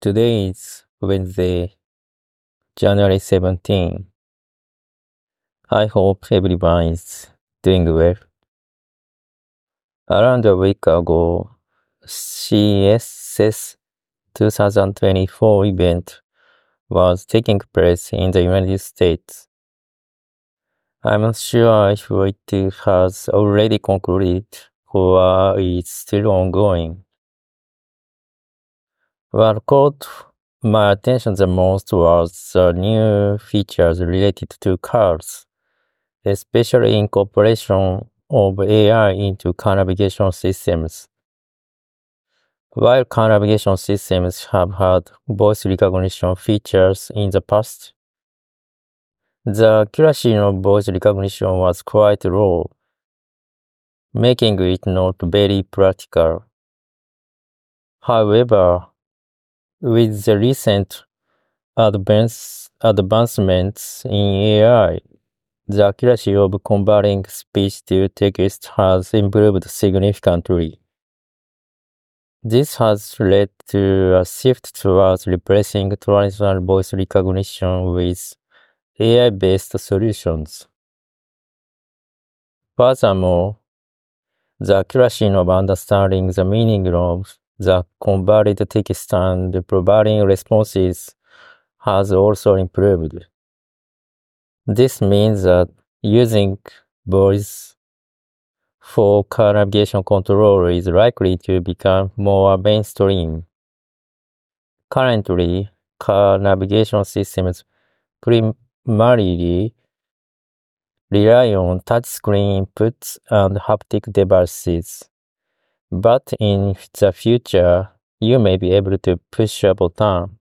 Today is Wednesday, January 17. I hope everyone is doing well. Around a week ago, CES 2024 event was taking place in the United States. I'm not sure if it has already concluded or is still ongoing. What caught my attention the most was the new features related to cars, especially incorporation of AI into car navigation systems. While car navigation systems have had voice recognition features in the past, the accuracy of voice recognition was quite low, making it not very practical. However, with the recent advance, advancements in AI, the accuracy of converting speech to text has improved significantly. This has led to a shift towards replacing traditional voice recognition with AI-based solutions. Furthermore, the accuracy of understanding the meaning of the converted text and providing responses has also improved. This means that using voice for car navigation control is likely to become more mainstream. Currently, car navigation systems primarily rely on touchscreen inputs and haptic devices. But in the future, you may be able to push a button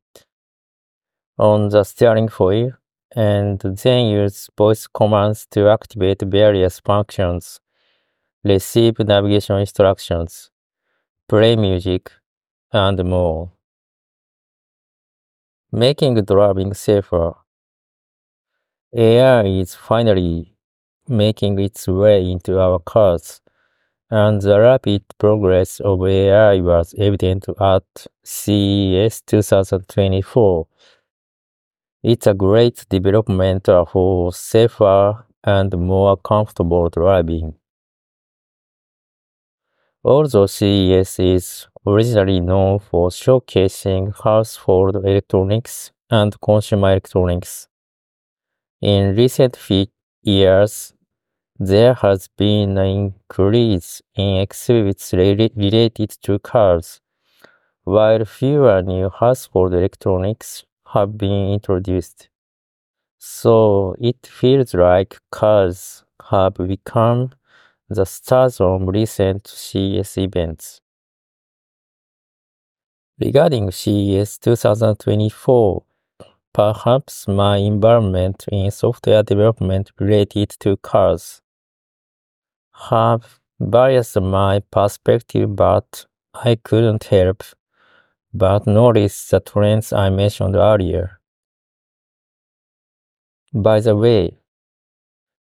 on the steering wheel and then use voice commands to activate various functions, receive navigation instructions, play music, and more. Making driving safer. AI is finally making its way into our cars and the rapid progress of AI was evident at CES 2024. It's a great development for safer and more comfortable driving. Although CES is originally known for showcasing household electronics and consumer electronics, in recent years, there has been an increase in exhibits related to cars, while fewer new household electronics have been introduced. So it feels like cars have become the stars of recent CES events. Regarding CES 2024, perhaps my involvement in software development related to cars have biased my perspective, but I couldn't help but notice the trends I mentioned earlier. By the way,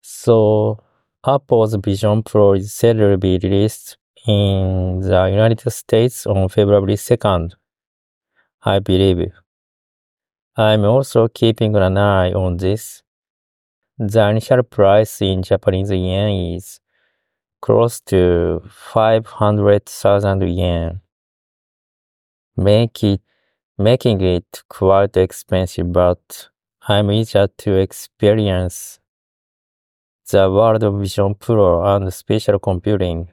so Apple's Vision Pro is said to be released in the United States on February 2nd, I believe. I'm also keeping an eye on this. The initial price in Japanese yen is close to 500,000 yen, make it, making it quite expensive, but I'm eager to experience the World of Vision Pro and spatial computing.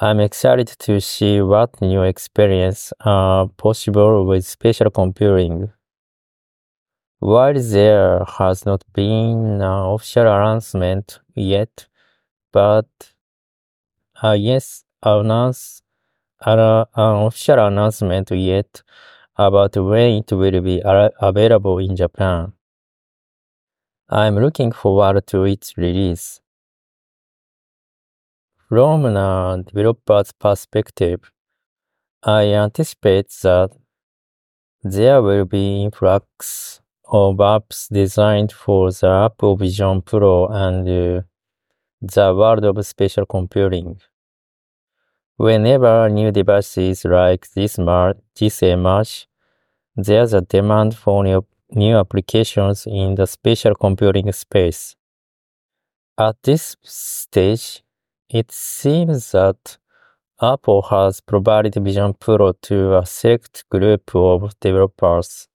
I'm excited to see what new experiences are possible with spatial computing. While there has not been an official announcement yet, but uh, yes, announce uh, an official announcement yet about when it will be available in Japan. I'm looking forward to its release. From a developer's perspective, I anticipate that there will be influx of apps designed for the Apple Vision Pro and uh, the world of spatial computing. Whenever new devices like this, this emerge, there's a demand for new, new applications in the spatial computing space. At this stage, it seems that Apple has provided Vision Pro to a select group of developers,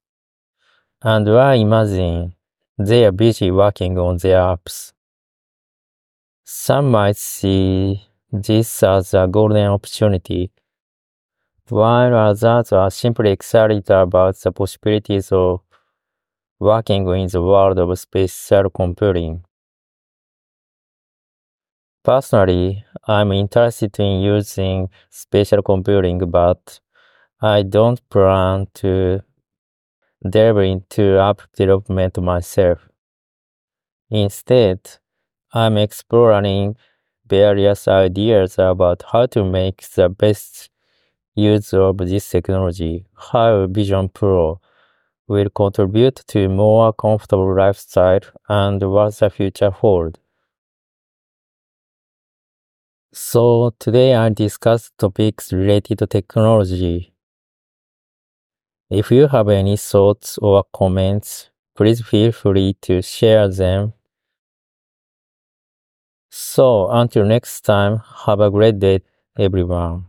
and I imagine they are busy working on their apps. Some might see this as a golden opportunity, while others are simply excited about the possibilities of working in the world of spatial computing. Personally, I'm interested in using spatial computing, but I don't plan to delve into app development myself. Instead, I'm exploring various ideas about how to make the best use of this technology, how Vision Pro will contribute to a more comfortable lifestyle and what the future holds. So today I discussed topics related to technology. If you have any thoughts or comments, please feel free to share them. So until next time, have a great day everyone.